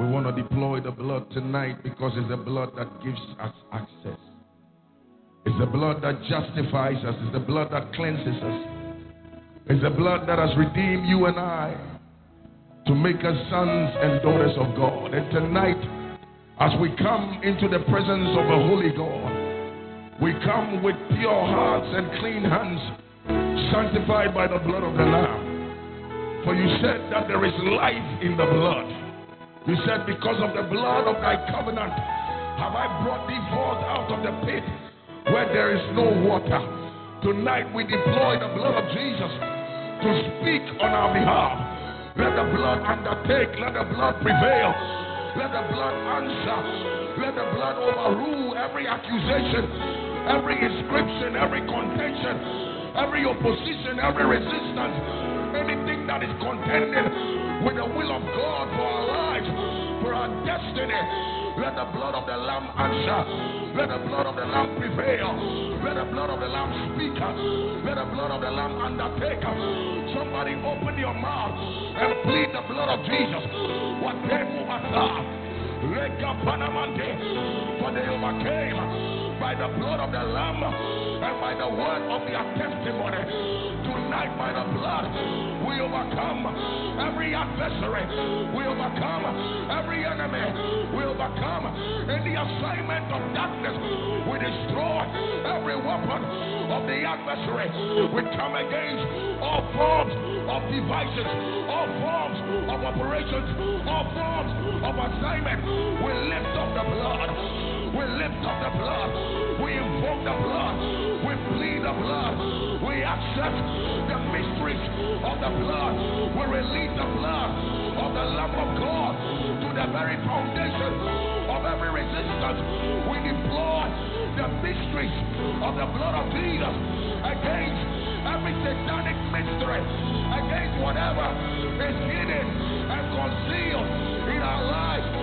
We want to deploy the blood tonight because it's the blood that gives us access. It's the blood that justifies us. It's the blood that cleanses us. It's the blood that has redeemed you and I to make us sons and daughters of God. And tonight, as we come into the presence of a holy God, we come with pure hearts and clean hands, sanctified by the blood of the Lamb. For you said that there is life in the blood. You said, Because of the blood of thy covenant, have I brought thee forth out of the pit where there is no water. Tonight we deploy the blood of Jesus to speak on our behalf. Let the blood undertake. Let the blood prevail. Let the blood answer. Let the blood overrule every accusation, every inscription, every contention, every opposition, every resistance, anything that is contending with the will of God for our lives, for our destiny. Let the blood of the Lamb answer. Let the blood of the Lamb prevail. Let the blood of the Lamb speak. Let the blood of the Lamb undertake. Somebody open your mouth and plead the blood of Jesus. What they move For they overcame by the blood of the Lamb and by the word of their testimony. Tonight, by the blood, we overcome every adversary. We overcome every enemy. We overcome any assignment of darkness. We destroy every weapon of the adversary. We come against all forms of devices, all forms of operations, all forms of assignment. We lift up the blood. We lift up the blood. We invoke the blood. We plead the blood. We accept the mysteries of the blood. We release the blood of the Lamb of God to the very foundation of every resistance. We deploy the mysteries of the blood of Jesus against every satanic mystery, against whatever is hidden and concealed in our lives,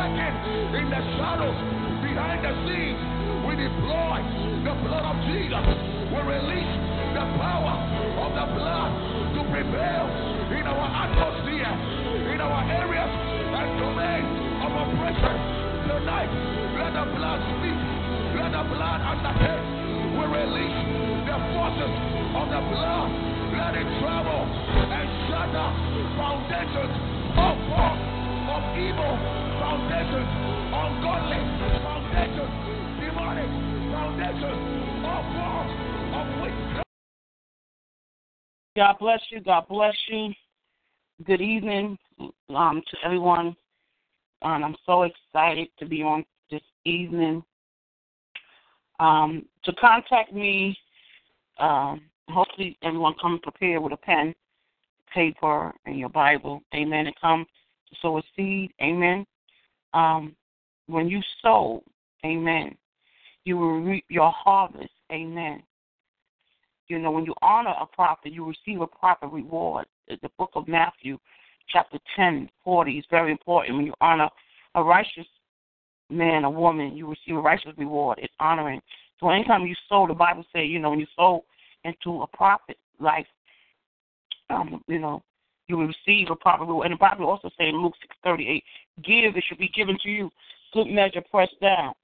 working in the shadows behind the scenes. We deploy the blood of Jesus. We release the power of the blood to prevail in our atmosphere, in our areas and domains of oppression. Tonight, let the blood speak. Let the blood undertake. We release the forces of the blood. Let it travel and shatter foundations of force, of evil, foundations, ungodly foundations, demonic foundations, of witchcraft. God bless you. God bless you. Good evening um, to everyone. I'm so excited to be on this evening. Um, to contact me, um, hopefully everyone come prepared with a pen, paper, and your Bible. Amen. And come to sow a seed. Amen. Um, when you sow, amen, you will reap your harvest. Amen. You know, when you honor a prophet, you receive a proper reward. The book of Matthew, chapter 10, 40 is very important. When you honor a righteous man or woman, you receive a righteous reward. It's honoring. So anytime you sow, the Bible says, you know, when you sow into a prophet life, um, you know, you will receive a proper reward. And the Bible also says in Luke six thirty eight, give it should be given to you. Good measure pressed down.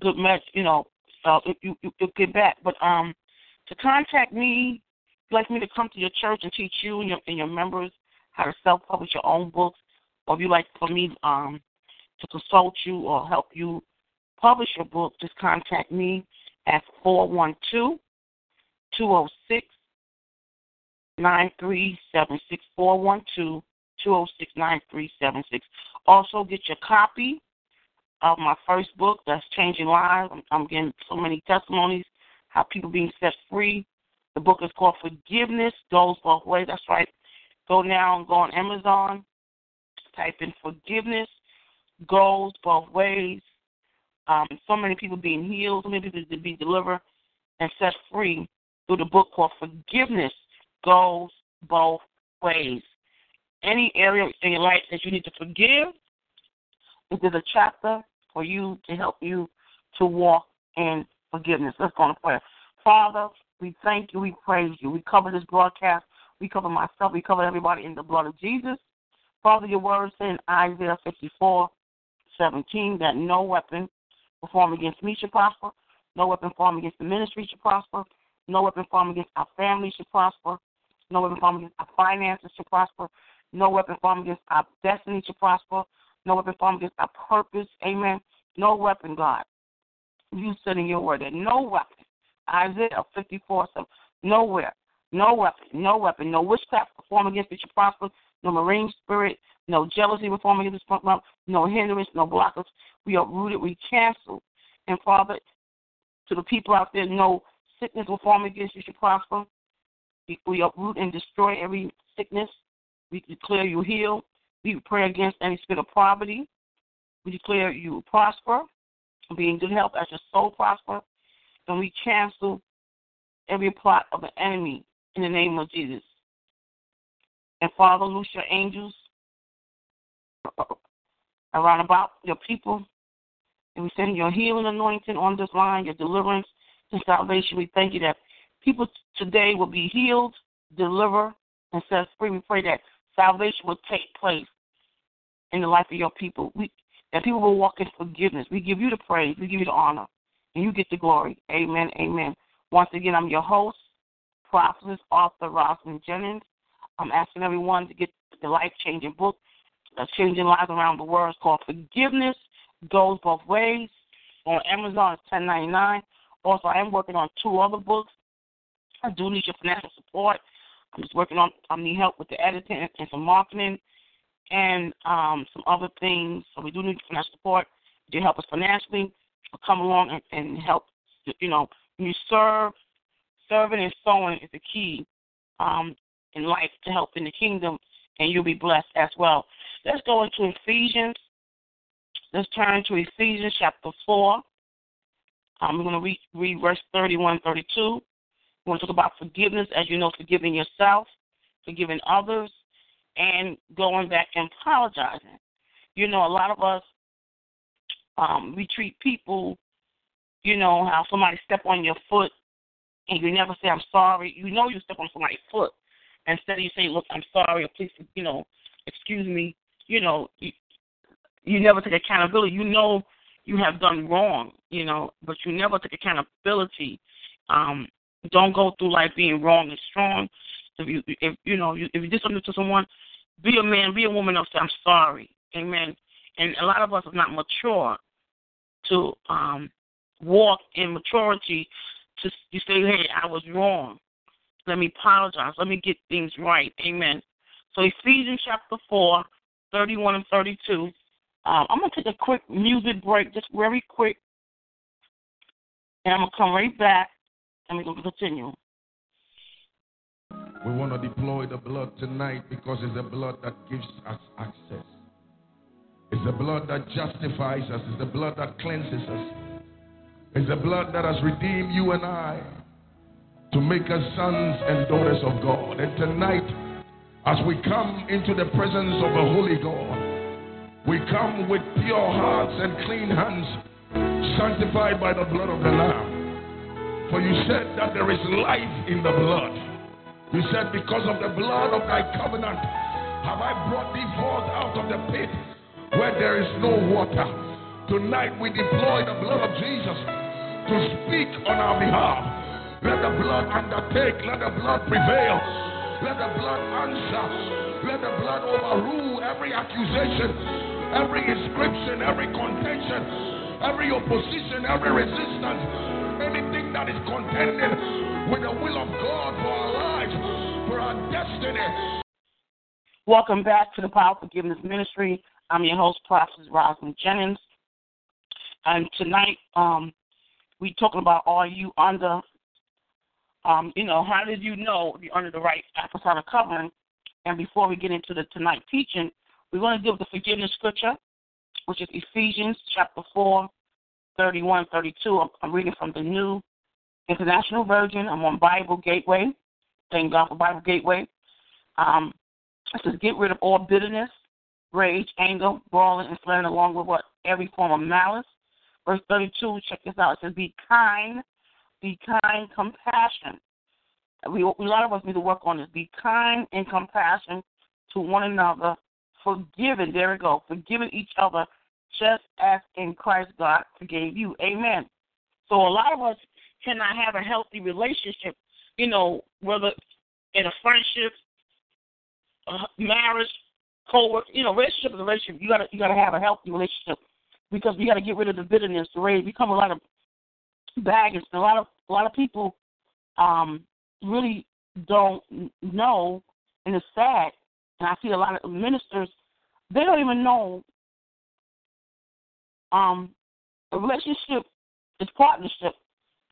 Good measure, you know, uh, you, you, you get back. But um, to contact me, you'd like me to come to your church and teach you and your, and your members how to self-publish your own books, or if you like for me um, to consult you or help you publish your book, just contact me at 412 206 9376 412 206 9376. Also, get your copy of my first book that's changing lives. I'm, I'm getting so many testimonies how people being set free. The book is called Forgiveness Goes Both Ways. That's right. Go now and go on Amazon. Type in Forgiveness Goes Both Ways. Um, so many people being healed, so many people to be delivered and set free through the book called Forgiveness Goes Both Ways. Any area in your life that you need to forgive, it is a chapter for you to help you to walk in forgiveness. Let's go on to prayer. Father, we thank you, we praise you. We cover this broadcast, we cover myself, we cover everybody in the blood of Jesus. Father, your word said in Isaiah 54 17 that no weapon performed against me should prosper, no weapon formed against the ministry should prosper, no weapon formed against our family should prosper, no weapon formed against our finances should prosper, no weapon formed against our destiny should prosper, no weapon formed against our purpose. Amen. No weapon, God. You said in your word that no weapon. Isaiah 54 7. Nowhere. No weapon. No weapon. No witchcraft perform against it should prosper. No marine spirit. No jealousy perform against it No hindrance. No blockers. We are rooted. We cancel. And Father, to the people out there, no sickness will form against you should prosper. We, uproot and destroy every sickness. We declare you healed. We pray against any spirit of poverty. We declare you prosper, be in good health as your soul prosper. And we cancel every plot of the enemy in the name of Jesus. And Father, loose your angels around about your people. And we send your healing anointing on this line, your deliverance and salvation. We thank you that people today will be healed, delivered, and set free. We pray that salvation will take place in the life of your people. We that people will walk in forgiveness. We give you the praise, we give you the honor, and you get the glory. Amen. Amen. Once again, I'm your host, prophetess, author Rosalind Jennings. I'm asking everyone to get the life changing book that's changing lives around the world. It's called Forgiveness Goes Both Ways. On Amazon, it's ten ninety nine. Also, I am working on two other books. I do need your financial support. I'm just working on. I need help with the editing and some marketing and um, some other things. So we do need financial support to help us financially. Come along and, and help. You know, when you serve, serving and sowing is the key um, in life to help in the kingdom, and you'll be blessed as well. Let's go into Ephesians. Let's turn to Ephesians chapter 4. I'm going to read, read verse 31 32. We want to talk about forgiveness, as you know, forgiving yourself, forgiving others, and going back and apologizing. You know, a lot of us um, we treat people, you know, how somebody step on your foot and you never say I'm sorry. You know you step on somebody's foot. Instead of you saying, Look, I'm sorry or please you know, excuse me, you know, you, you never take accountability. You know you have done wrong, you know, but you never take accountability. Um, don't go through life being wrong and strong. If you if you know if you did something to someone, be a man, be a woman of say I'm sorry. Amen. And a lot of us are not mature to um walk in maturity to you say, Hey, I was wrong. Let me apologize. Let me get things right. Amen. So Ephesians chapter four, thirty one and thirty two. Um, I'm gonna take a quick music break, just very quick. And I'm gonna come right back and we're gonna continue. We want to deploy the blood tonight because it's the blood that gives us access. It's the blood that justifies us. It's the blood that cleanses us. It's the blood that has redeemed you and I to make us sons and daughters of God. And tonight, as we come into the presence of the Holy God, we come with pure hearts and clean hands, sanctified by the blood of the Lamb. For you said that there is life in the blood. You said, Because of the blood of thy covenant have I brought thee forth out of the pit where there is no water. Tonight we deploy the blood of Jesus to speak on our behalf. Let the blood undertake, let the blood prevail, let the blood answer, let the blood overrule every accusation, every inscription, every contention, every opposition, every resistance, that is contending with the will of God for our lives, for our destiny. Welcome back to the Power Forgiveness Ministry. I'm your host, Prophet Rosalind Jennings. And tonight, um, we talking about are you under, um, you know, how did you know you're under the right apostolic covering? And before we get into the tonight teaching, we're going to with the forgiveness scripture, which is Ephesians chapter 4, 31, 32. I'm, I'm reading from the New International Version. I'm on Bible Gateway. Thank God for Bible Gateway. Um, it says, get rid of all bitterness, rage, anger, brawling, and slandering, along with what every form of malice. Verse 32, check this out. It says, be kind, be kind, compassion. We, a lot of us need to work on this. Be kind and compassion to one another, forgiving. There we go. Forgiving each other, just as in Christ God forgave you. Amen. So a lot of us cannot have a healthy relationship, you know, whether in a friendship, a marriage, co-work, you know, relationship is a relationship. You gotta you gotta have a healthy relationship because we gotta get rid of the bitterness, the rage. Become a lot of baggage. A lot of a lot of people um really don't know, and it's sad. And I see a lot of ministers they don't even know um a relationship is partnership.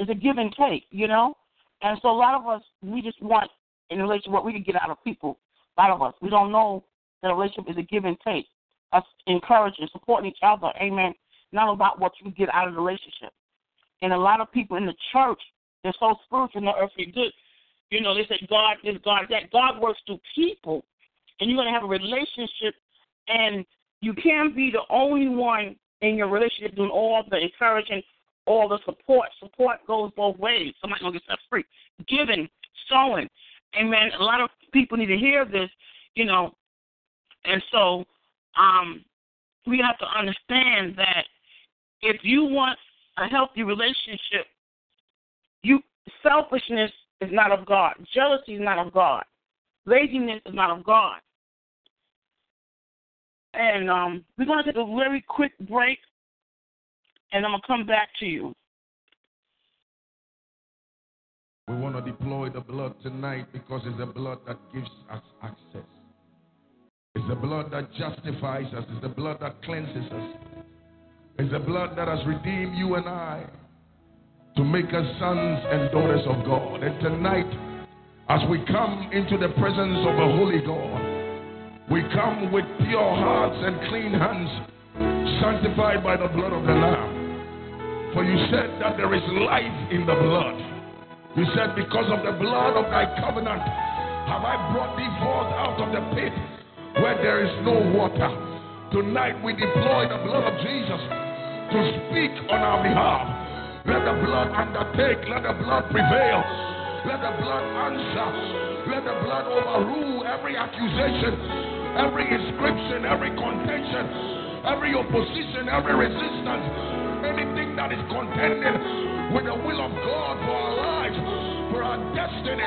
It's a give and take, you know? And so a lot of us we just want in relation what we can get out of people. A lot of us. We don't know that a relationship is a give and take. Us encouraging, supporting each other, amen. Not about what you get out of the relationship. And a lot of people in the church, they're so spiritual, no earthly good. You know, they say God is God that. God works through people. And you're gonna have a relationship and you can't be the only one in your relationship doing all the encouraging, all the support. Support goes both ways. Somebody's gonna get set free. Giving, sowing. Amen. A lot of people need to hear this, you know. And so um we have to understand that if you want a healthy relationship, you selfishness is not of God. Jealousy is not of God. Laziness is not of God. And um, we're going to take a very quick break, and I'm going to come back to you. We want to deploy the blood tonight because it's the blood that gives us access. It's the blood that justifies us. It's the blood that cleanses us. It's the blood that has redeemed you and I to make us sons and daughters of God. And tonight, as we come into the presence of a holy God, we come with pure hearts and clean hands, sanctified by the blood of the Lamb. For you said that there is life in the blood. You said, Because of the blood of thy covenant, have I brought thee forth out of the pit where there is no water. Tonight we deploy the blood of Jesus to speak on our behalf. Let the blood undertake. Let the blood prevail. Let the blood answer. Let the blood overrule every accusation, every inscription, every contention, every opposition, every resistance, that is contending with the will of God for our lives, for our destiny.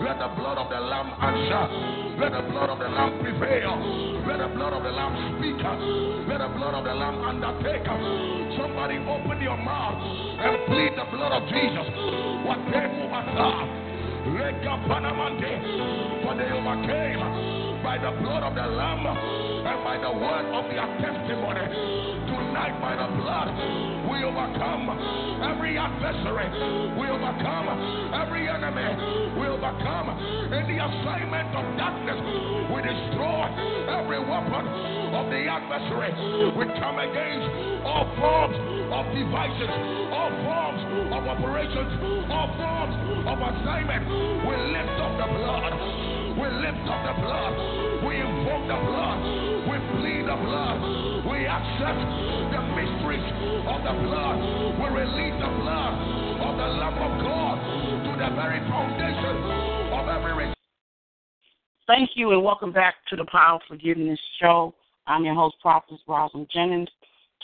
Let the blood of the Lamb answer. Let the blood of the Lamb prevail. Let the blood of the Lamb speak. Let the blood of the Lamb undertake. Somebody open your mouth and plead the blood of Jesus. What they move For they overcame by the blood of the Lamb and by the word of their testimony. Tonight, by the blood, we overcome every adversary. We overcome every enemy. We overcome any assignment of darkness. We destroy every weapon of the adversary. We come against all forms of devices, all forms of operations, all forms of assignment. We lift up the blood. We lift up the blood. We invoke the blood. We plead the blood. We accept the mysteries of the blood. We release the blood of the Lamb of God to the very foundation of every. Thank you and welcome back to the Power of Forgiveness Show. I'm your host, Prophet Rosalind Jennings.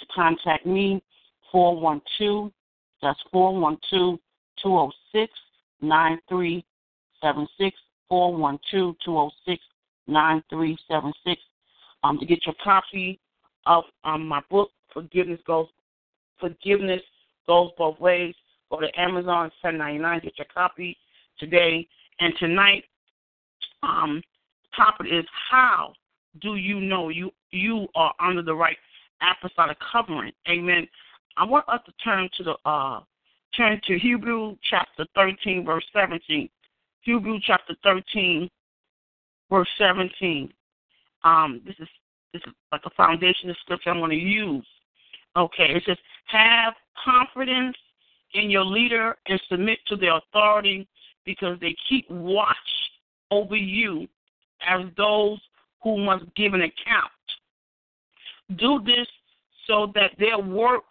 To contact me, 412, that's 412 206 9376, 412 206 9376. Um, to get your copy of um, my book, Forgiveness Goes Forgiveness Goes Both Ways, go to Amazon, 1099, get your copy today. And tonight, um, topic is how do you know you you are under the right apostolic covering? Amen. I want us to turn to the uh, turn to Hebrew chapter 13, verse 17. Hebrew chapter 13, verse 17. Um, this is this is like a foundation of scripture I'm going to use. Okay, it says, "Have confidence in your leader and submit to their authority, because they keep watch over you as those who must give an account. Do this so that their work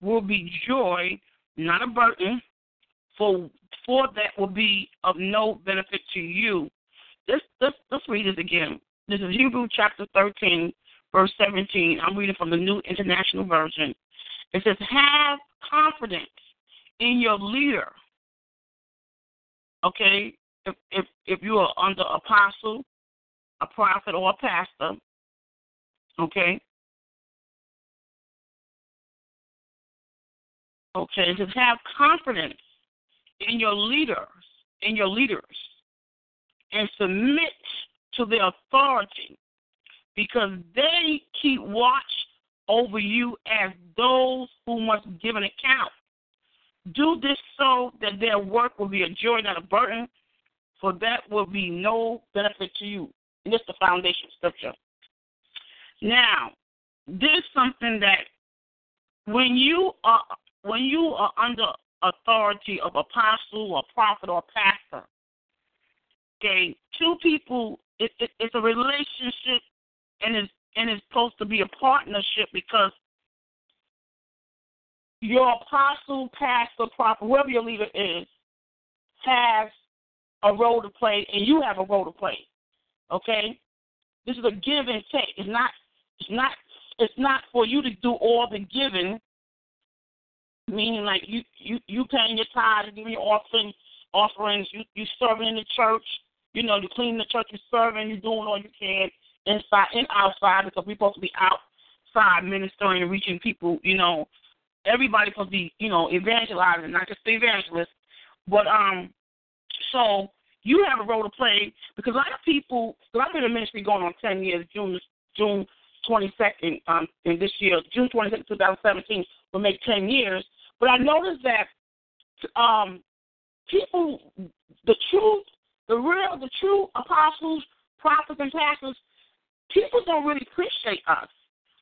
will be joy, not a burden, for for that will be of no benefit to you. Let's, let's, let's read this again. This is Hebrew chapter 13, verse 17. I'm reading from the New International Version. It says, Have confidence in your leader. Okay? If, if, if you are under apostle, a prophet, or a pastor, okay? Okay, to have confidence in your leaders, in your leaders, and submit to their authority because they keep watch over you as those who must give an account. Do this so that their work will be a joy, not a burden, for that will be no benefit to you. And this is the foundation scripture. Now, this is something that when you are when you are under authority of apostle or prophet or pastor, okay, two people, it, it, it's a relationship and it's and it's supposed to be a partnership because your apostle, pastor, prophet, whoever your leader is, has a role to play, and you have a role to play. Okay, this is a give and take. It's not. It's not. It's not for you to do all the giving meaning like you you you paying your tithes, giving your offering offerings, you you serving in the church, you know, you cleaning the church, you serving, you doing all you can inside and outside because we're supposed to be outside ministering and reaching people, you know. Everybody's supposed to be, you know, evangelizing, not just the evangelist. But um so you have a role to play because a lot of people because I've been in ministry going on ten years, June June twenty second, um in this year, June twenty second, two thousand seventeen will make ten years but I noticed that um, people, the truth, the real, the true apostles, prophets, and pastors, people don't really appreciate us.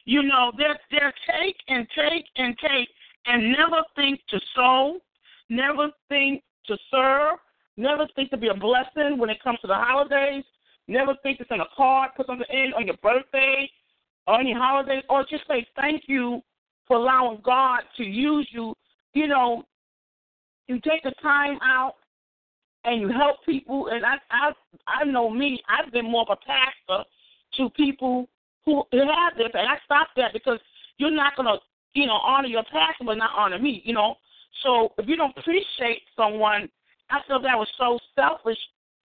You know, they're, they're take and take and take and never think to sow, never think to serve, never think to be a blessing when it comes to the holidays, never think to send a card, put something in on your birthday, or any holidays, or just say thank you for allowing God to use you you know, you take the time out and you help people. And I, I, I know me. I've been more of a pastor to people who have this, and I stopped that because you're not gonna, you know, honor your pastor but not honor me. You know, so if you don't appreciate someone, I feel that was so selfish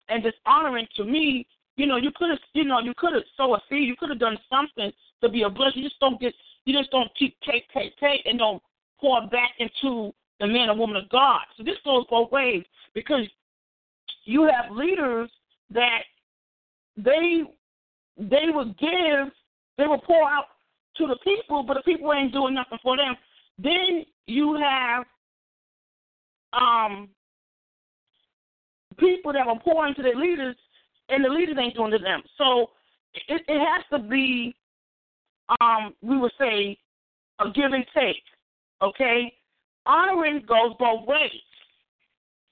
and dishonoring to me. You know, you could have, you know, you could have sowed a seed. You could have done something to be a blessing. You just don't get, you just don't keep take, take, take, and don't pour back into the man or woman of God. So this goes both ways because you have leaders that they they will give, they will pour out to the people, but the people ain't doing nothing for them. Then you have um people that are pouring to their leaders, and the leaders ain't doing to them. So it, it has to be, um, we would say, a give and take. Okay? Honoring goes both ways.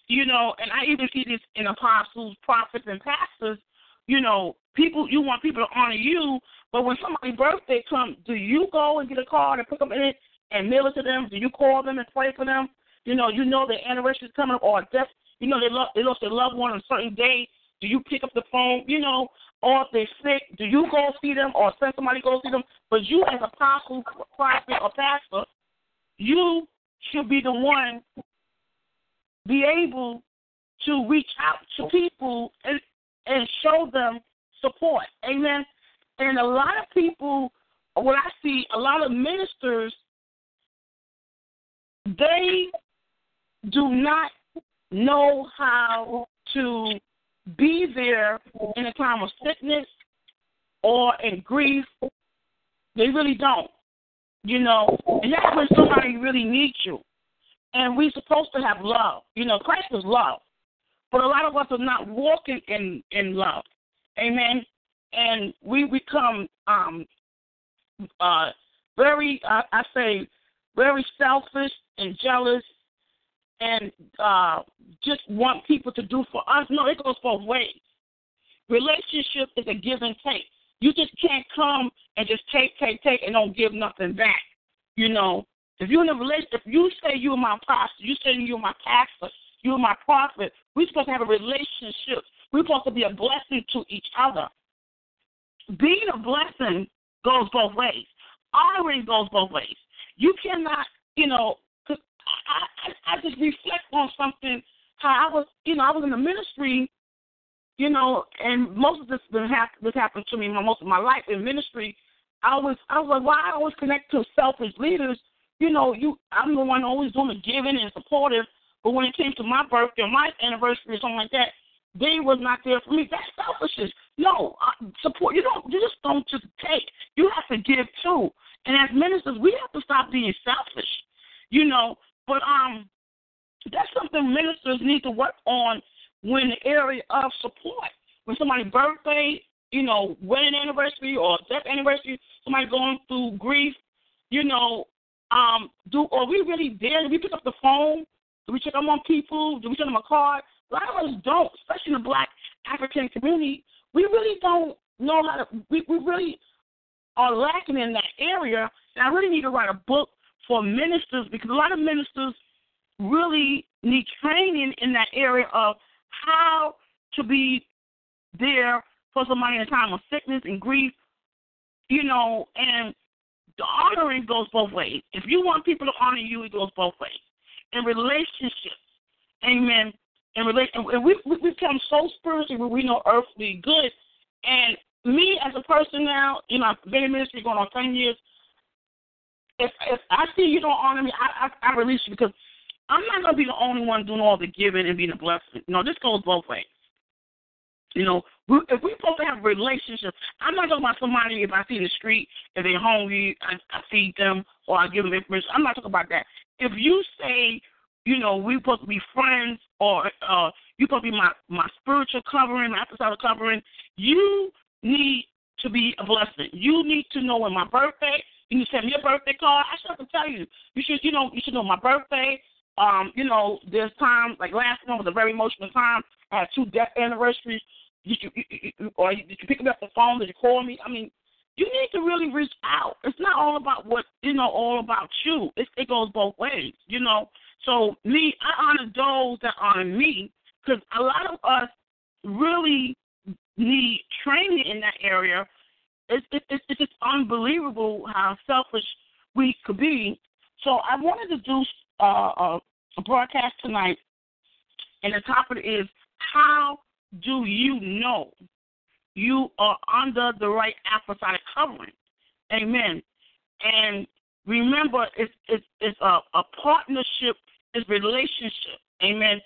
You know, and I even see this in apostles, prophets, and pastors. You know, people you want people to honor you, but when somebody's birthday comes, do you go and get a card and put them in and mail it to them? Do you call them and pray for them? You know, you know their anniversary is coming up or death. You know they love they lost their loved one on a certain day. Do you pick up the phone? You know, or if they're sick, do you go see them or send somebody go see them? But you as apostle, prophet, or pastor, you should be the one be able to reach out to people and and show them support. Amen. And a lot of people, what I see, a lot of ministers, they do not know how to be there in a time of sickness or in grief. They really don't. You know, and that's when somebody really needs you. And we're supposed to have love. You know, Christ is love. But a lot of us are not walking in, in love. Amen. And we become um uh very uh, I say very selfish and jealous and uh just want people to do for us. No, it goes both ways. Relationship is a give and take. You just can't come and just take, take, take, and don't give nothing back. You know, if you're in a relationship, if you say you're my pastor, you say you're my pastor, you're my prophet, we're supposed to have a relationship. We're supposed to be a blessing to each other. Being a blessing goes both ways. Honoring goes both ways. You cannot, you know, cause I, I, I just reflect on something how I was, you know, I was in the ministry you know, and most of this been hap- this happened to me most of my life in ministry. I was I was like, why I always connect to selfish leaders? You know, you I'm the one always doing the giving and supportive, but when it came to my birthday or my anniversary or something like that, they was not there for me. That's selfishness. No, uh, support. You don't. You just don't just take. You have to give too. And as ministers, we have to stop being selfish. You know, but um, that's something ministers need to work on when the area of support. When somebody's birthday, you know, wedding anniversary or death anniversary, somebody going through grief, you know, um, do are we really there? Do we pick up the phone? Do we check up on people? Do we send them a card? A lot of us don't, especially in the black African community. We really don't know how to we, we really are lacking in that area. And I really need to write a book for ministers because a lot of ministers really need training in that area of how to be there for somebody in a time of sickness and grief, you know, and the honoring goes both ways. If you want people to honor you, it goes both ways. In relationships, amen. In relation, and we we become so spiritual we know earthly good. And me as a person now, you know, I've been in ministry going on ten years. If if I see you don't honor me, I I, I release you because I'm not gonna be the only one doing all the giving and being a blessing. You know, this goes both ways. You know, we, if we're supposed to have a relationship, I'm not talking about somebody if I see in the street, if they're hungry, I, I feed them or I give them information. I'm not talking about that. If you say, you know, we're supposed to be friends or uh, you're supposed to be my, my spiritual covering, my apostolic covering, you need to be a blessing. You need to know when my birthday, you need to send me a birthday card. I should have to tell you. You should, you know, you should know my birthday. Um, you know, there's time like last one was a very emotional time. I had two death anniversaries. Did you, you, you or did you pick me up the phone? Did you call me? I mean, you need to really reach out. It's not all about what you know, all about you. It, it goes both ways, you know. So me, I honor those that honor me because a lot of us really need training in that area. It's it, it, it's just unbelievable how selfish we could be. So I wanted to do uh, a broadcast tonight, and the topic is how do you know you are under the right apostolic covering? Amen. And remember, it's it's, it's a, a partnership, it's relationship. Amen.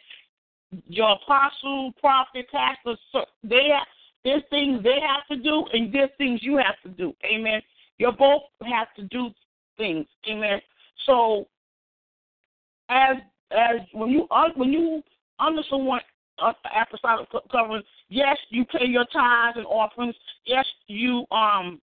Your apostle, prophet, pastor, they have, there's things they have to do, and there's things you have to do. Amen. You both have to do things. Amen. So as as when you when you under someone uh, apostolic covering, yes, you pay your tithes and offerings. Yes, you um,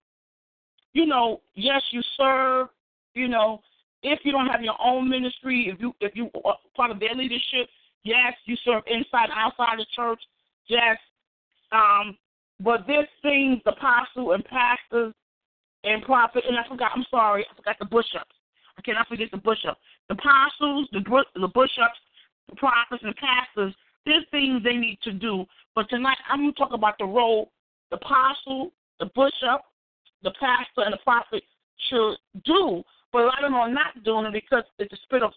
you know, yes, you serve. You know, if you don't have your own ministry, if you if you are part of their leadership, yes, you serve inside and outside the church. Yes, um, but there's things the apostle and pastors and prophet, and I forgot. I'm sorry, I forgot the bishops. I cannot forget the bishops the apostles, the, the bishops, the prophets, and the pastors, there's things they need to do. But tonight, I'm going to talk about the role the apostle, the bishop, the pastor, and the prophet should do. But a lot of them are not doing it because it's a spirit of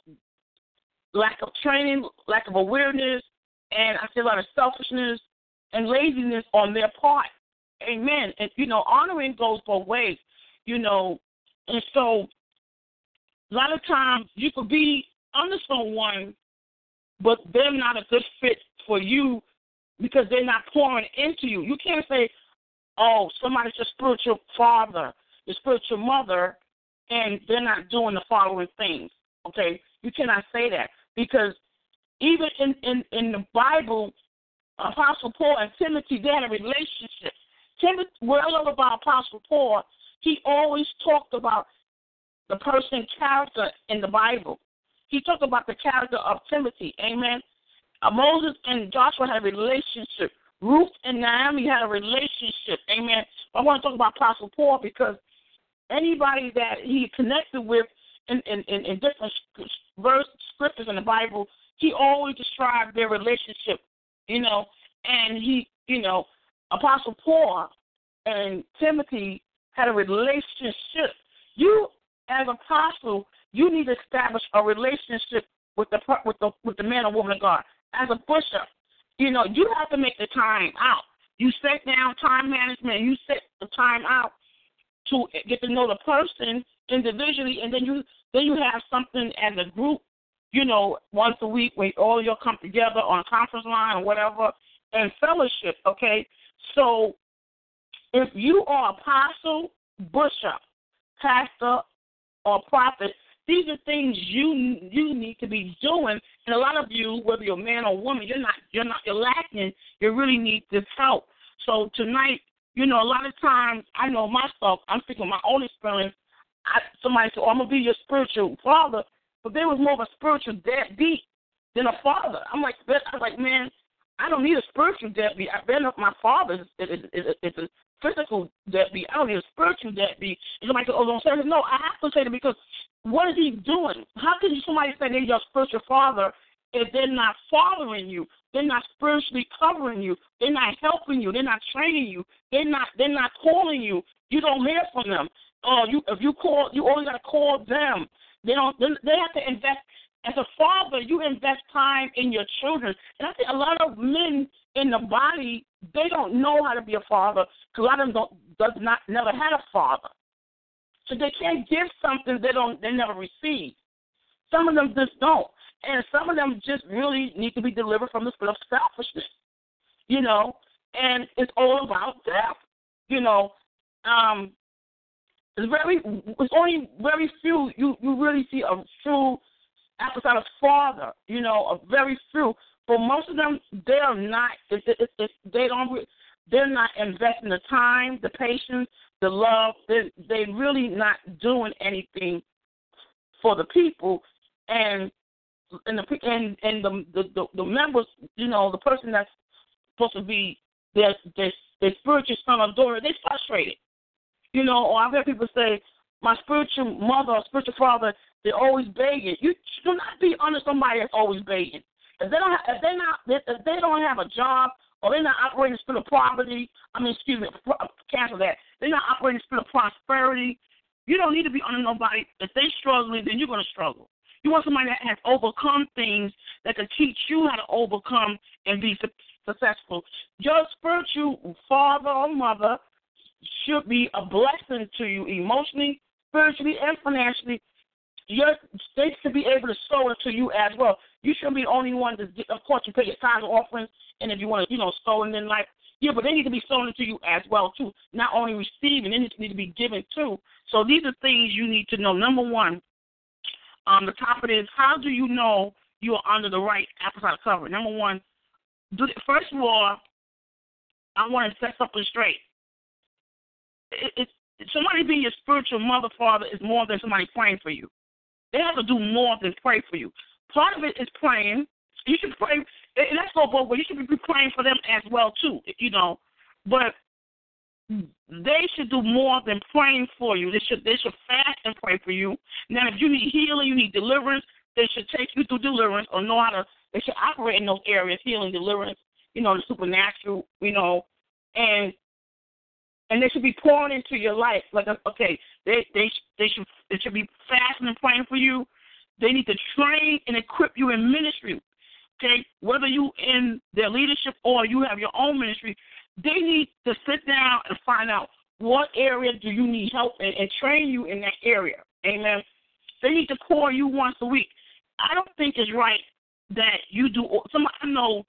lack of training, lack of awareness, and I see a lot of selfishness and laziness on their part. Amen. And you know, honoring goes both ways. You know, and so a lot of times you could be under someone, but they're not a good fit for you because they're not pouring into you. You can't say, "Oh, somebody's your spiritual father, your spiritual mother," and they're not doing the following things. Okay, you cannot say that because even in in in the Bible, Apostle Paul and Timothy they had a relationship. Timothy, love about Apostle Paul, he always talked about the person character in the Bible. He talked about the character of Timothy. Amen. Uh, Moses and Joshua had a relationship. Ruth and Naomi had a relationship. Amen. I want to talk about Apostle Paul because anybody that he connected with in, in, in, in different verse scriptures in the Bible, he always described their relationship, you know, and he, you know, Apostle Paul and Timothy had a relationship. You, as a apostle, you need to establish a relationship with the with the with the man or woman of God. As a bishop, you know, you have to make the time out. You set down time management. You set the time out to get to know the person individually, and then you then you have something as a group. You know, once a week where all of you come together on a conference line or whatever and fellowship. Okay, so if you are apostle, bishop, pastor, or prophet, these are things you you need to be doing. And a lot of you, whether you're a man or woman, you're not you're not you're lacking. You really need this help. So tonight, you know, a lot of times I know myself. I'm speaking my own experience. I, somebody said, "Oh, I'm gonna be your spiritual father," but there was more of a spiritual deadbeat than a father. I'm like, I'm like, man, I don't need a spiritual deadbeat. I've been my father is, is, is, is a that be, I don't a spiritual deadbeat. And somebody said, oh, don't say that. No, I have to say that because what is he doing? How can somebody say they're your spiritual father if they're not following you? They're not spiritually covering you. They're not helping you. They're not training you. They're not. They're not calling you. You don't hear from them. Oh, you if you call, you only got to call them. They don't. They, They have to invest as a father, you invest time in your children. And I think a lot of men in the body, they don't know how to be a father because a lot of them don't, does not never had a father. So they can't give something they don't they never received. Some of them just don't. And some of them just really need to be delivered from the spirit of selfishness. You know, and it's all about death. You know, um, it's very it's only very few you you really see a true apostolic father, you know, a very few. But most of them, they are not. It, it, it, they don't. They're not investing the time, the patience, the love. They they really not doing anything for the people, and and the and and the the, the, the members, you know, the person that's supposed to be their their, their spiritual son or daughter, they're frustrated. You know, or I've heard people say, my spiritual mother or spiritual father they're always begging. You do not be under somebody that's always begging. If they don't, have, if they not, if they don't have a job or they're not operating the spirit of poverty, I mean, excuse me, cancel that. They're not operating the spirit of prosperity. You don't need to be under nobody. If they're struggling, then you're going to struggle. You want somebody that has overcome things that can teach you how to overcome and be successful. Your spiritual father or mother should be a blessing to you emotionally, spiritually, and financially your they should be able to sow into you as well. You shouldn't be the only one to of course you pay your tithes and offerings and if you want to, you know, sow and then like yeah, but they need to be sown into you as well too. Not only receiving, they need to be given too. So these are things you need to know. Number one, um, the topic is how do you know you are under the right apostolic cover? Number one, do first of all, I want to set something straight. It, it, somebody being your spiritual mother, father is more than somebody praying for you. They have to do more than pray for you. Part of it is praying. You should pray, and that's go both ways. You should be praying for them as well too, you know. But they should do more than praying for you. They should they should fast and pray for you. Now, if you need healing, you need deliverance. They should take you through deliverance or know how to. They should operate in those areas, healing, deliverance, you know, the supernatural, you know, and and they should be pouring into your life. Like, uh, okay, they they they should they should be fasting and praying for you. They need to train and equip you in ministry. Okay, whether you in their leadership or you have your own ministry, they need to sit down and find out what area do you need help in and train you in that area. Amen. They need to call you once a week. I don't think it's right that you do. Some I know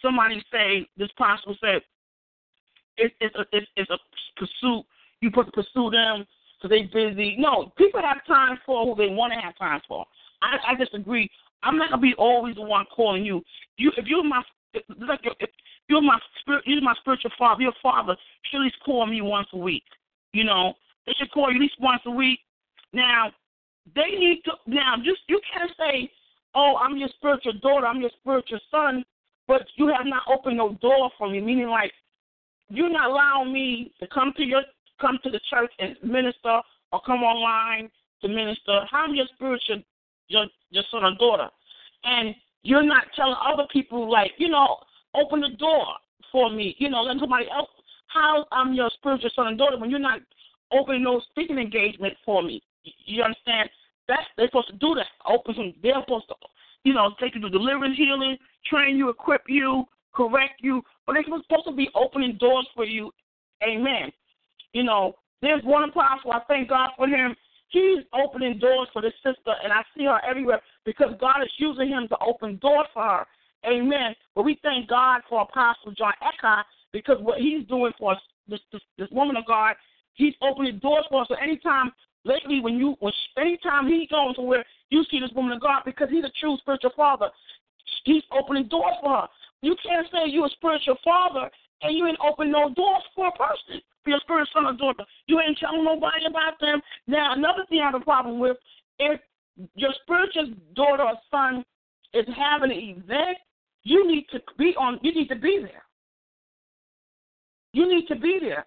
somebody say this pastor said it's it's a it's, it's a pursuit. You to pursue them because they busy. No, people have time for who they want to have time for. I, I disagree. I'm not gonna be always the one calling you. You if you're my like if you're my spirit, you're my spiritual father. Your father should at least call me once a week. You know, they should call you at least once a week. Now, they need to. Now, just you can't say, "Oh, I'm your spiritual daughter. I'm your spiritual son," but you have not opened no door for me. Meaning, like, you're not allowing me to come to your come to the church and minister, or come online to minister. How am your spiritual your your son or daughter, and you're not telling other people like you know open the door for me. You know, let somebody else. How I'm your spiritual son and daughter when you're not opening no speaking engagement for me. You understand? That's they're supposed to do that. Open some. They're supposed to, you know, take you to deliverance, healing, train you, equip you, correct you. But they're supposed to be opening doors for you. Amen. You know, there's one apostle. I thank God for him. He's opening doors for this sister, and I see her everywhere because God is using him to open doors for her. Amen. But we thank God for Apostle John Eckhardt because what he's doing for this, this, this woman of God, he's opening doors for us. So anytime lately, when you, when anytime he goes somewhere, you see this woman of God because he's a true spiritual father. He's opening doors for her. You can't say you're a spiritual father and you ain't open no doors for a person, for your spiritual son or daughter. You ain't telling nobody about them. Now, another thing I have a problem with, if your spiritual daughter or son is having an event, you need to be on. You need to be there. You need to be there.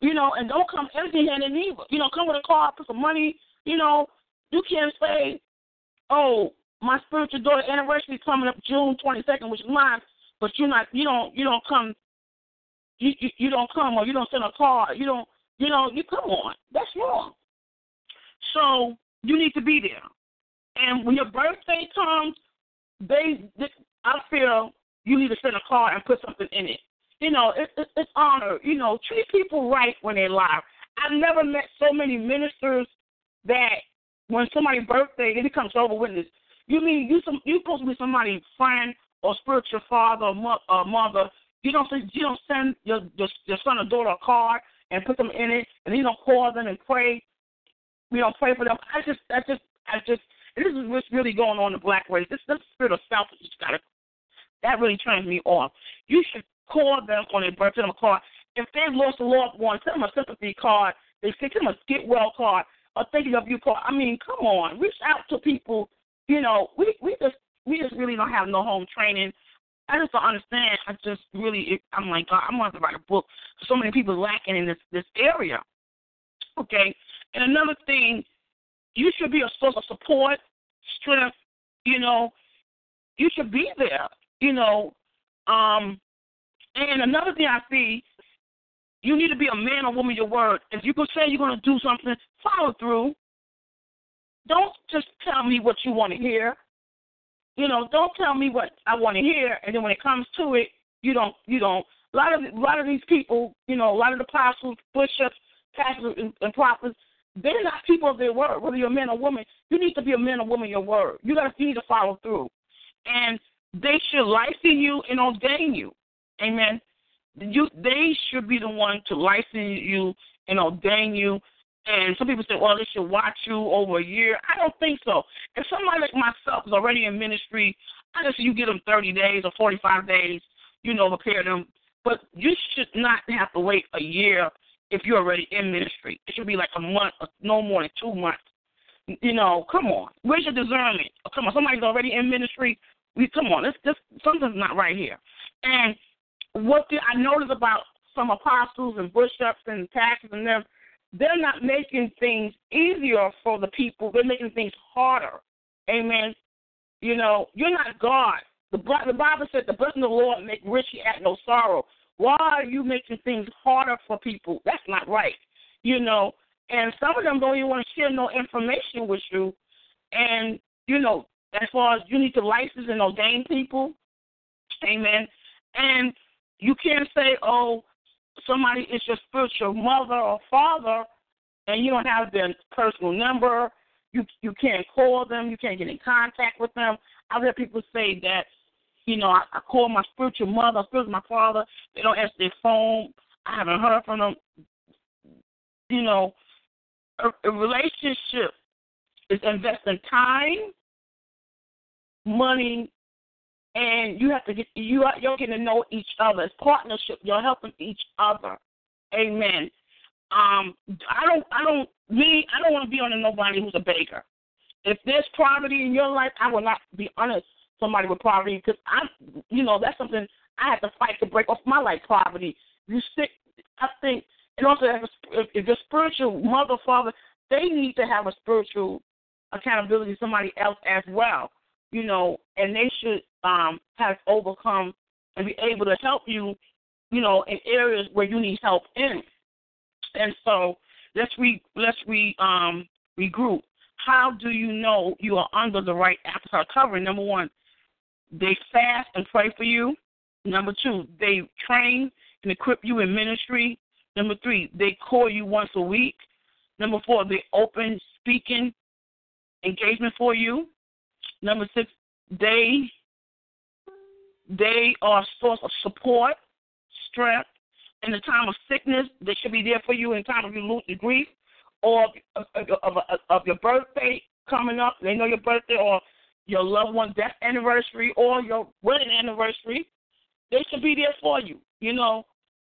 You know, and don't come empty-handed either. You know, come with a car, put some money. You know, you can't say, "Oh, my spiritual daughter anniversary coming up June 22nd, which is mine," but you're not. You don't. You don't come. You, you you don't come or you don't send a card. You don't. You know. You come on. That's wrong. So you need to be there. And when your birthday comes, they, they I feel you need to send a card and put something in it. You know, it, it, it's honor. You know, treat people right when they're alive. I've never met so many ministers that when somebody's birthday, it becomes over witness. You mean you some you supposed to be somebody's friend or spiritual father or, mo- or mother. You don't you don't send your, your your son or daughter a card and put them in it, and you don't call them and pray. We don't pray for them. I just I just I just this is what's really going on in the black race. This this spirit of selfishness got to that really turns me off. You should call them on their birthday, them a card. If they've lost a loved one, send them a sympathy card. They send them a get well card, a thinking of you card. I mean, come on, reach out to people. You know, we we just we just really don't have no home training. I just don't understand. I just really, I'm like, God, I'm going to write a book. So many people lacking in this this area. Okay, and another thing, you should be a source of support, strength. You know, you should be there you know, um, and another thing I see, you need to be a man or woman of your word. If you can say you're going to do something, follow through. Don't just tell me what you want to hear. You know, don't tell me what I want to hear, and then when it comes to it, you don't. You don't. A lot of a lot of these people, you know, a lot of the apostles, bishops, pastors, and, and prophets, they're not people of their word. Whether you're a man or woman, you need to be a man or woman your word. You got to you need to follow through. And they should license you and ordain you. Amen. You they should be the one to license you and ordain you. And some people say, well, they should watch you over a year. I don't think so. If somebody like myself is already in ministry, I just you get them 30 days or 45 days, you know, prepare them. But you should not have to wait a year if you're already in ministry. It should be like a month, or no more than two months. You know, come on. Where's your discernment? Oh, come on, somebody's already in ministry. We come on, it's just something's not right here. And what did I notice about some apostles and bishops and pastors and them, they're not making things easier for the people. They're making things harder. Amen. You know, you're not God. The, the Bible said the blessing of the Lord make rich, he had no sorrow. Why are you making things harder for people? That's not right. You know, and some of them don't even want to share no information with you. And, you know, as far as you need to license and ordain people. Amen. And you can't say, oh, somebody is your spiritual mother or father, and you don't have their personal number. You you can't call them. You can't get in contact with them. I've heard people say that You know, I, I call my spiritual mother, spiritual my father. They don't answer their phone. I haven't heard from them. You know, a, a relationship is investing time, money, and you have to get you are you're getting to know each other. It's partnership. You're helping each other. Amen. Um, I don't, I don't, me, I don't want to be under nobody who's a beggar. If there's poverty in your life, I will not be under somebody with poverty because I'm, you know, that's something I have to fight to break off my life. Poverty. You stick. I think, and also if, if your spiritual mother, father, they need to have a spiritual accountability to somebody else as well. You know, and they should um have overcome and be able to help you, you know, in areas where you need help in. And so let's re let's re um regroup. How do you know you are under the right apostolic covering? Number one, they fast and pray for you. Number two, they train and equip you in ministry. Number three, they call you once a week. Number four, they open speaking engagement for you. Number six, they they are a source of support, strength, in the time of sickness, they should be there for you in the time of your grief or of, of, of, of your birthday coming up. They know your birthday or your loved one's death anniversary or your wedding anniversary. They should be there for you. You know,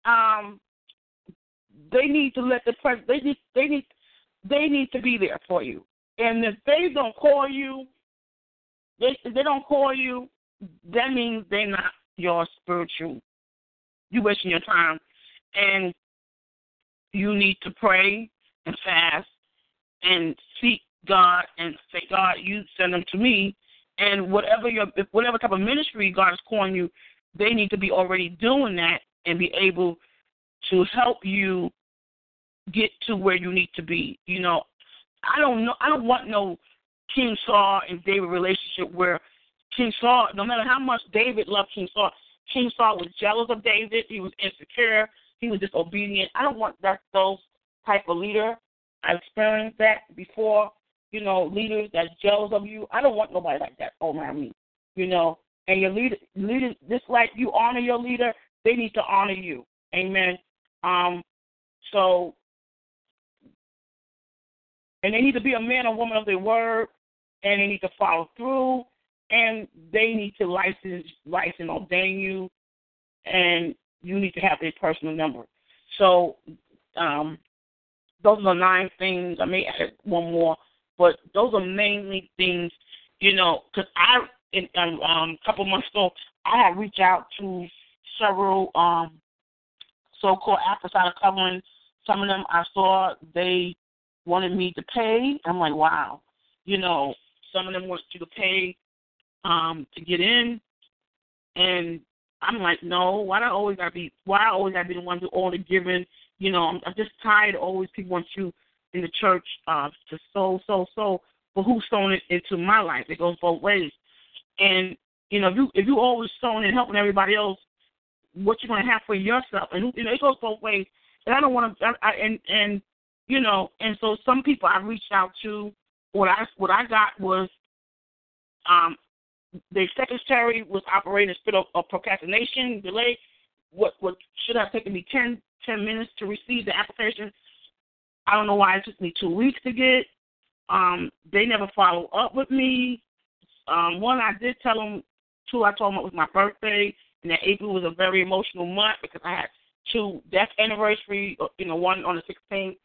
um, they need to let the press. They need. They need. They need to be there for you. And if they don't call you, they if they don't call you, that means they're not your spiritual. You wasting your time and you need to pray and fast and seek God and say, God, you send them to me. And whatever your whatever type of ministry God is calling you, they need to be already doing that and be able to help you get to where you need to be. You know, I don't know I don't want no King Saul and David relationship where King Saul, no matter how much David loved King Saul, King Saul was jealous of David, he was insecure, he was disobedient. I don't want that those type of leader. I experienced that before. You know, leaders that's jealous of you. I don't want nobody like that around me. You know, and your leader, leader, just like you honor your leader, they need to honor you. Amen. Um, so, and they need to be a man or woman of their word, and they need to follow through, and they need to license, license, ordain you, and you need to have their personal number. So um, those are the nine things. I may add one more, but those are mainly things, you know, because I, in, um, um, a couple months ago, I had reached out to several um, so-called apostolic covering. Some of them I saw they wanted me to pay. I'm like, wow, you know, some of them want you to pay um, to get in, and I'm like, no, why do I always gotta be why I always gotta be the one to all the giving? You know, I'm, I'm just tired of always people want you in the church uh to sow, sow, sow, but who's sowing it into my life? It goes both ways. And, you know, if you if you always sowing and helping everybody else, what you're gonna have for yourself and you know, it goes both ways. And I don't wanna I, I and and you know, and so some people I reached out to what I what I got was um the secretary was operating a spirit of, of procrastination, delay. What what should have taken me 10, 10 minutes to receive the application. I don't know why it took me two weeks to get. Um, they never follow up with me. Um, one, I did tell them. Two, I told them it was my birthday, and that April was a very emotional month because I had two death anniversary. Uh, you know, one on the 16th.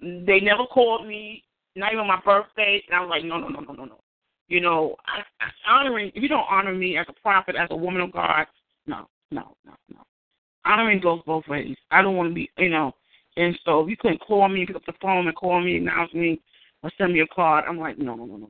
They never called me, not even my birthday, and I was like, no, no, no, no, no, no. You know, I, I, honoring if you don't honor me as a prophet, as a woman of God, no, no, no, no. Honoring goes both ways. I don't want to be, you know. And so if you couldn't call me, pick up the phone and call me, announce me, or send me a card, I'm like, no, no, no, no, no.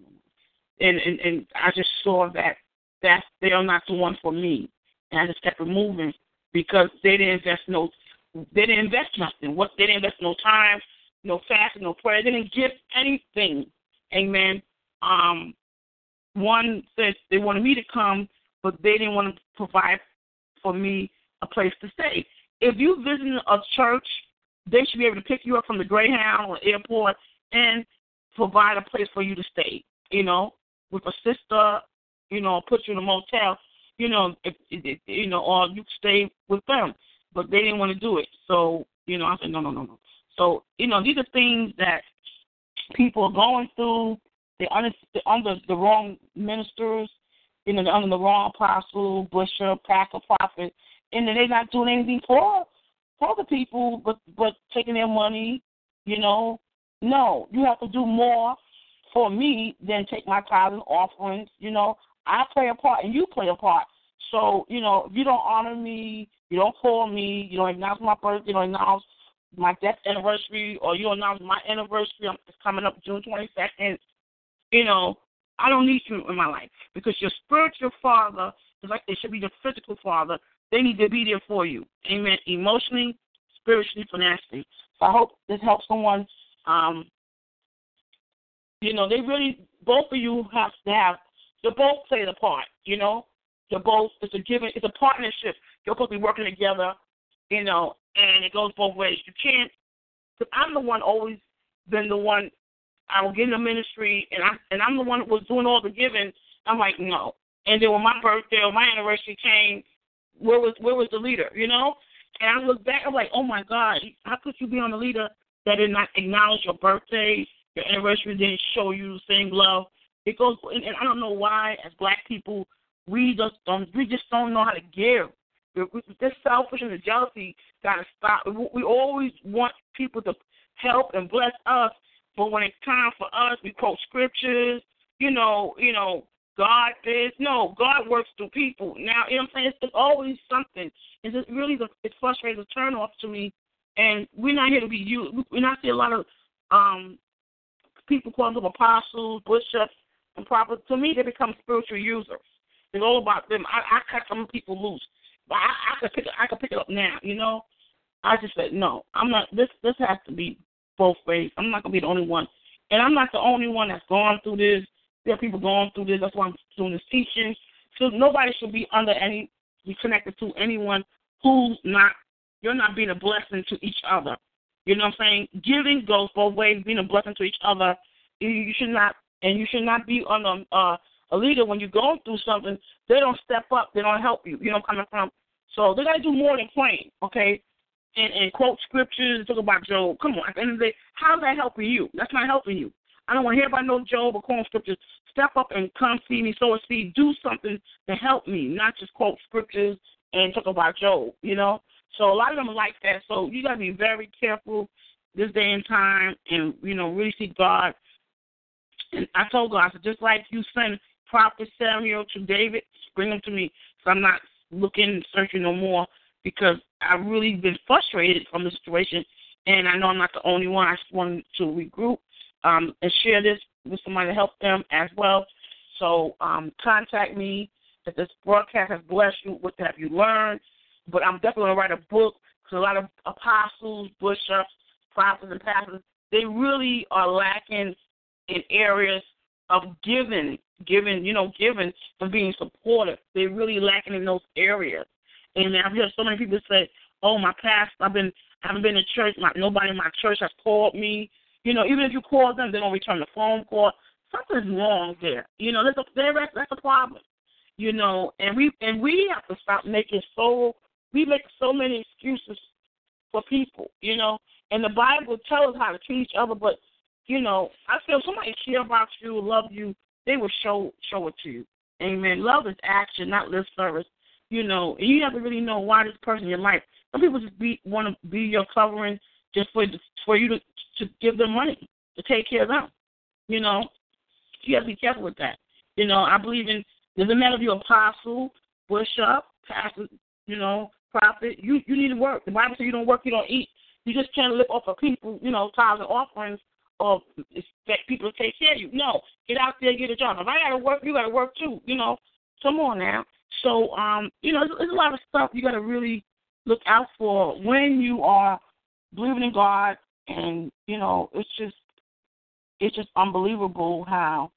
And and and I just saw that that they are not the one for me, and I just kept it moving because they didn't invest no, they didn't invest nothing. What they didn't invest no time, no fast, no prayer. They didn't give anything. Amen. Um, one said they wanted me to come, but they didn't want to provide for me a place to stay. If you visit a church, they should be able to pick you up from the Greyhound or airport and provide a place for you to stay. You know, with a sister, you know, put you in a motel. you know, if, if you know, or you stay with them. But they didn't want to do it. So, you know, I said, no, no, no, no. So, you know, these are things that people are going through. They're under, they're under the wrong ministers, you know, they're under the wrong apostle, bishop, pastor, prophet, and they're not doing anything for for the people, but but taking their money, you know. No, you have to do more for me than take my tithes and offerings. You know, I play a part and you play a part. So, you know, if you don't honor me, you don't call me, you don't acknowledge my birthday, you don't acknowledge my death anniversary, or you don't my anniversary, it's coming up June 22nd, you know, I don't need you in my life because your spiritual father, like they should be the physical father, they need to be there for you. Amen. Emotionally, spiritually, financially. So I hope this helps someone. Um, you know, they really both of you have to have they both play the part, you know. You're both it's a given it's a partnership. You're supposed to be working together, you know, and it goes both ways. You can't because I'm the one always been the one I will get in the ministry and I and I'm the one that was doing all the giving. I'm like, no. And then when my birthday or my anniversary came, where was where was the leader, you know? And I look back, I'm like, oh my God, how could you be on the leader that did not acknowledge your birthday, your anniversary didn't show you the same love? It goes, and, and I don't know why, as black people, we just don't, we just don't know how to give. This selfishness and the jealousy got to stop. We always want people to help and bless us, but when it's time for us, we quote scriptures. You know, you know, God this. No, God works through people. Now, you know what I'm saying? It's, it's always something. It's just really the it's frustrating to turn off to me. And we're not here to be used. We're not see a lot of um people calling them apostles, bishops, and prophets. To me, they become spiritual users. It's all about them. I, I cut some people loose, but I, I could pick. I could pick it up now. You know, I just said no. I'm not. This this has to be both ways. I'm not gonna be the only one, and I'm not the only one that's gone through this. There are people going through this. That's why I'm doing this teaching. So nobody should be under any, be connected to anyone who's not, you're not being a blessing to each other. You know what I'm saying? Giving goes both ways, being a blessing to each other. You should not, and you should not be on a, uh, a leader when you're going through something. They don't step up. They don't help you. You know I'm coming from? So they got to do more than praying, okay? And, and quote scriptures, and talk about Job. Come on. At the end of the day, how's that helping you? That's not helping you. I don't want to hear about no Job or quote scriptures. Step up and come see me, sow a seed, do something to help me, not just quote scriptures and talk about Job, you know? So a lot of them are like that. So you gotta be very careful this day and time and, you know, really seek God. And I told God, I said, just like you send Prophet Samuel to David, bring him to me. So I'm not looking, searching no more because I've really been frustrated from the situation and I know I'm not the only one. I just wanted to regroup um, and share this with somebody to help them as well. So um, contact me. If this broadcast has blessed you, what have you learned? But I'm definitely going to write a book because a lot of apostles, bishops, prophets, and pastors, they really are lacking in areas of giving, giving, you know, giving and being supportive. They're really lacking in those areas. And I've heard so many people say, "Oh, my pastor, I've been, I haven't been to church. My, nobody in my church has called me. You know, even if you call them, they don't return the phone call. Something's wrong there. You know, that's a that's, that's a problem. You know, and we and we have to stop making so we make so many excuses for people. You know, and the Bible tells us how to treat each other, but you know, I feel somebody care about you, love you, they will show show it to you. Amen. Love is action, not lip service. You know, and you have to really know why this person in your life. Some people just be want to be your covering just for for you to to give them money to take care of them. You know, you have to be careful with that. You know, I believe in doesn't matter if you're apostle, bishop, pastor, you know, prophet. You you need to work. The Bible says you don't work, you don't eat. You just can't live off of people, you know, tithes and offerings or expect people to take care of you. No, get out there, get a job. If I got to work, you got to work too. You know, come on now. So, um, you know, there's, a lot of stuff you got to really look out for when you are believing in God and you know it's just it's just unbelievable how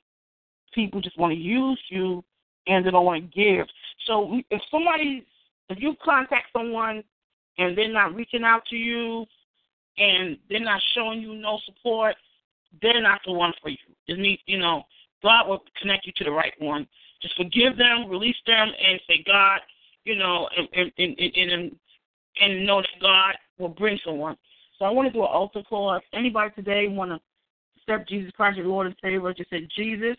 people just want to use you and they don't want to give. So if somebody, if you contact someone and they're not reaching out to you and they're not showing you no support, they're not the one for you. It needs, you know, God will connect you to the right one. just forgive them, release them, and say, God, you know, and and and and, and know that God will bring someone. So I want to do an altar call. If anybody today want to accept Jesus Christ as Lord and Savior, just say, Jesus,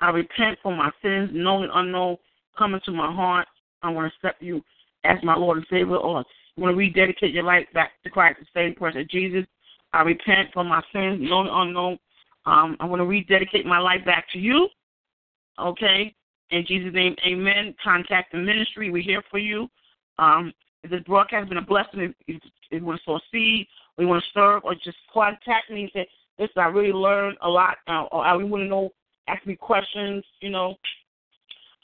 I repent for my sins, known and unknown, come into my heart. I want to accept you as my Lord and Savior, or you want to rededicate your life back to Christ, the same person, Jesus. I repent for my sins, known and unknown. Um, I want to rededicate my life back to you. Okay? In Jesus' name, amen. Contact the ministry. We're here for you. Um, if this broadcast has been a blessing, if, if, you want to sow seed, or you want to serve, or just contact me and say, listen, I really learned a lot, uh, or I really want to know, ask me questions, you know,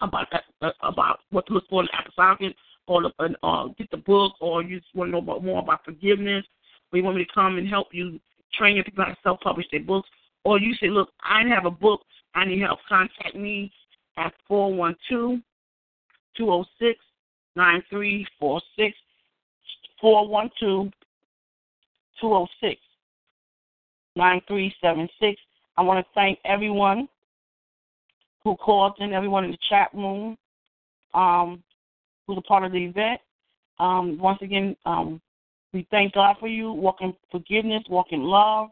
about that, uh, about what to look for in the apostolic, or the, uh, get the book, or you just want to know about, more about forgiveness, or you want me to come and help you train your people how to self-publish their books, or you say, look, I have a book, I need help, contact me at 412 206 9346 412 206 9376. I want to thank everyone who called in, everyone in the chat room um, who's a part of the event. Um, once again, um, we thank God for you. Walk in forgiveness, walk in love,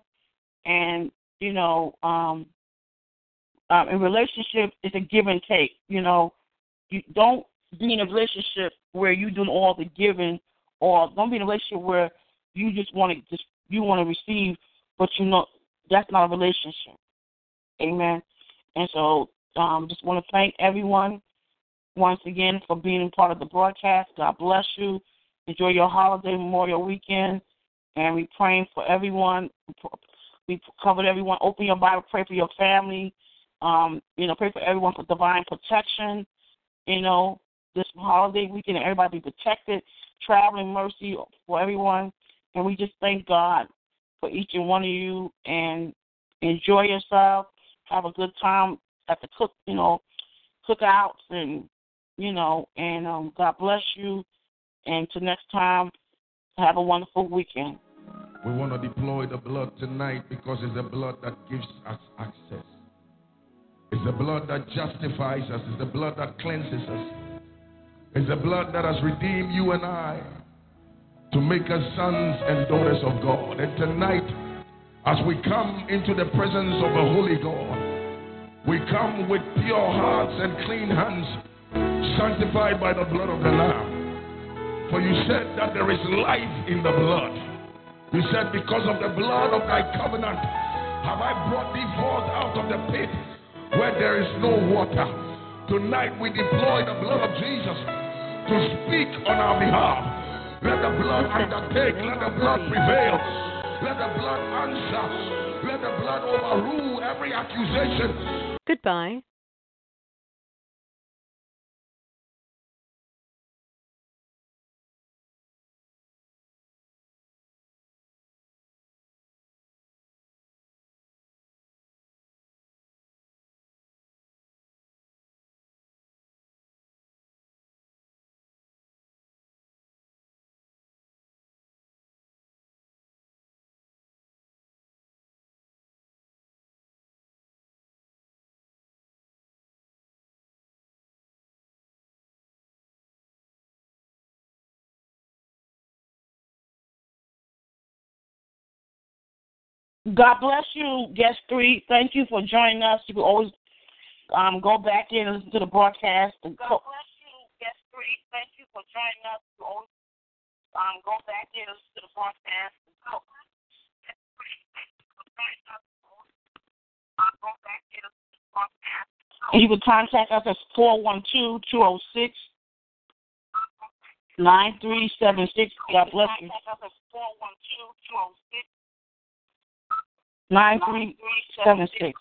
and you know, um, um, in relationship, it's a give and take. You know, you don't be in a relationship where you're doing all the giving, or don't be in a relationship where you just want to just you want to receive, but you know that's not a relationship. Amen. And so, um, just want to thank everyone once again for being part of the broadcast. God bless you. Enjoy your holiday Memorial weekend, and we praying for everyone. We covered everyone. Open your Bible. Pray for your family. Um, you know, pray for everyone for divine protection. You know, this holiday weekend, everybody be protected. Traveling mercy for everyone, and we just thank God for each and one of you. And enjoy yourself. Have a good time at the cook, you know, cookouts, and you know, and um, God bless you. And till next time, have a wonderful weekend. We want to deploy the blood tonight because it's the blood that gives us access. It's the blood that justifies us. It's the blood that cleanses us. It's the blood that has redeemed you and I to make us sons and daughters of God. And tonight, as we come into the presence of a holy God, we come with pure hearts and clean hands, sanctified by the blood of the Lamb. For you said that there is life in the blood. You said, Because of the blood of thy covenant, have I brought thee forth out of the pit where there is no water. Tonight we deploy the blood of Jesus to speak on our behalf. Let the blood undertake, let the blood prevail, let the blood answer, let the blood overrule every accusation. Goodbye. God bless you, guest three. Thank you for joining us. You can always um, go back in and listen to the broadcast. And go. God bless you, guest three. Thank you for joining us. You can always um, go back in and listen to the broadcast. And you can contact us at 412 206 9376. God bless you. 9376.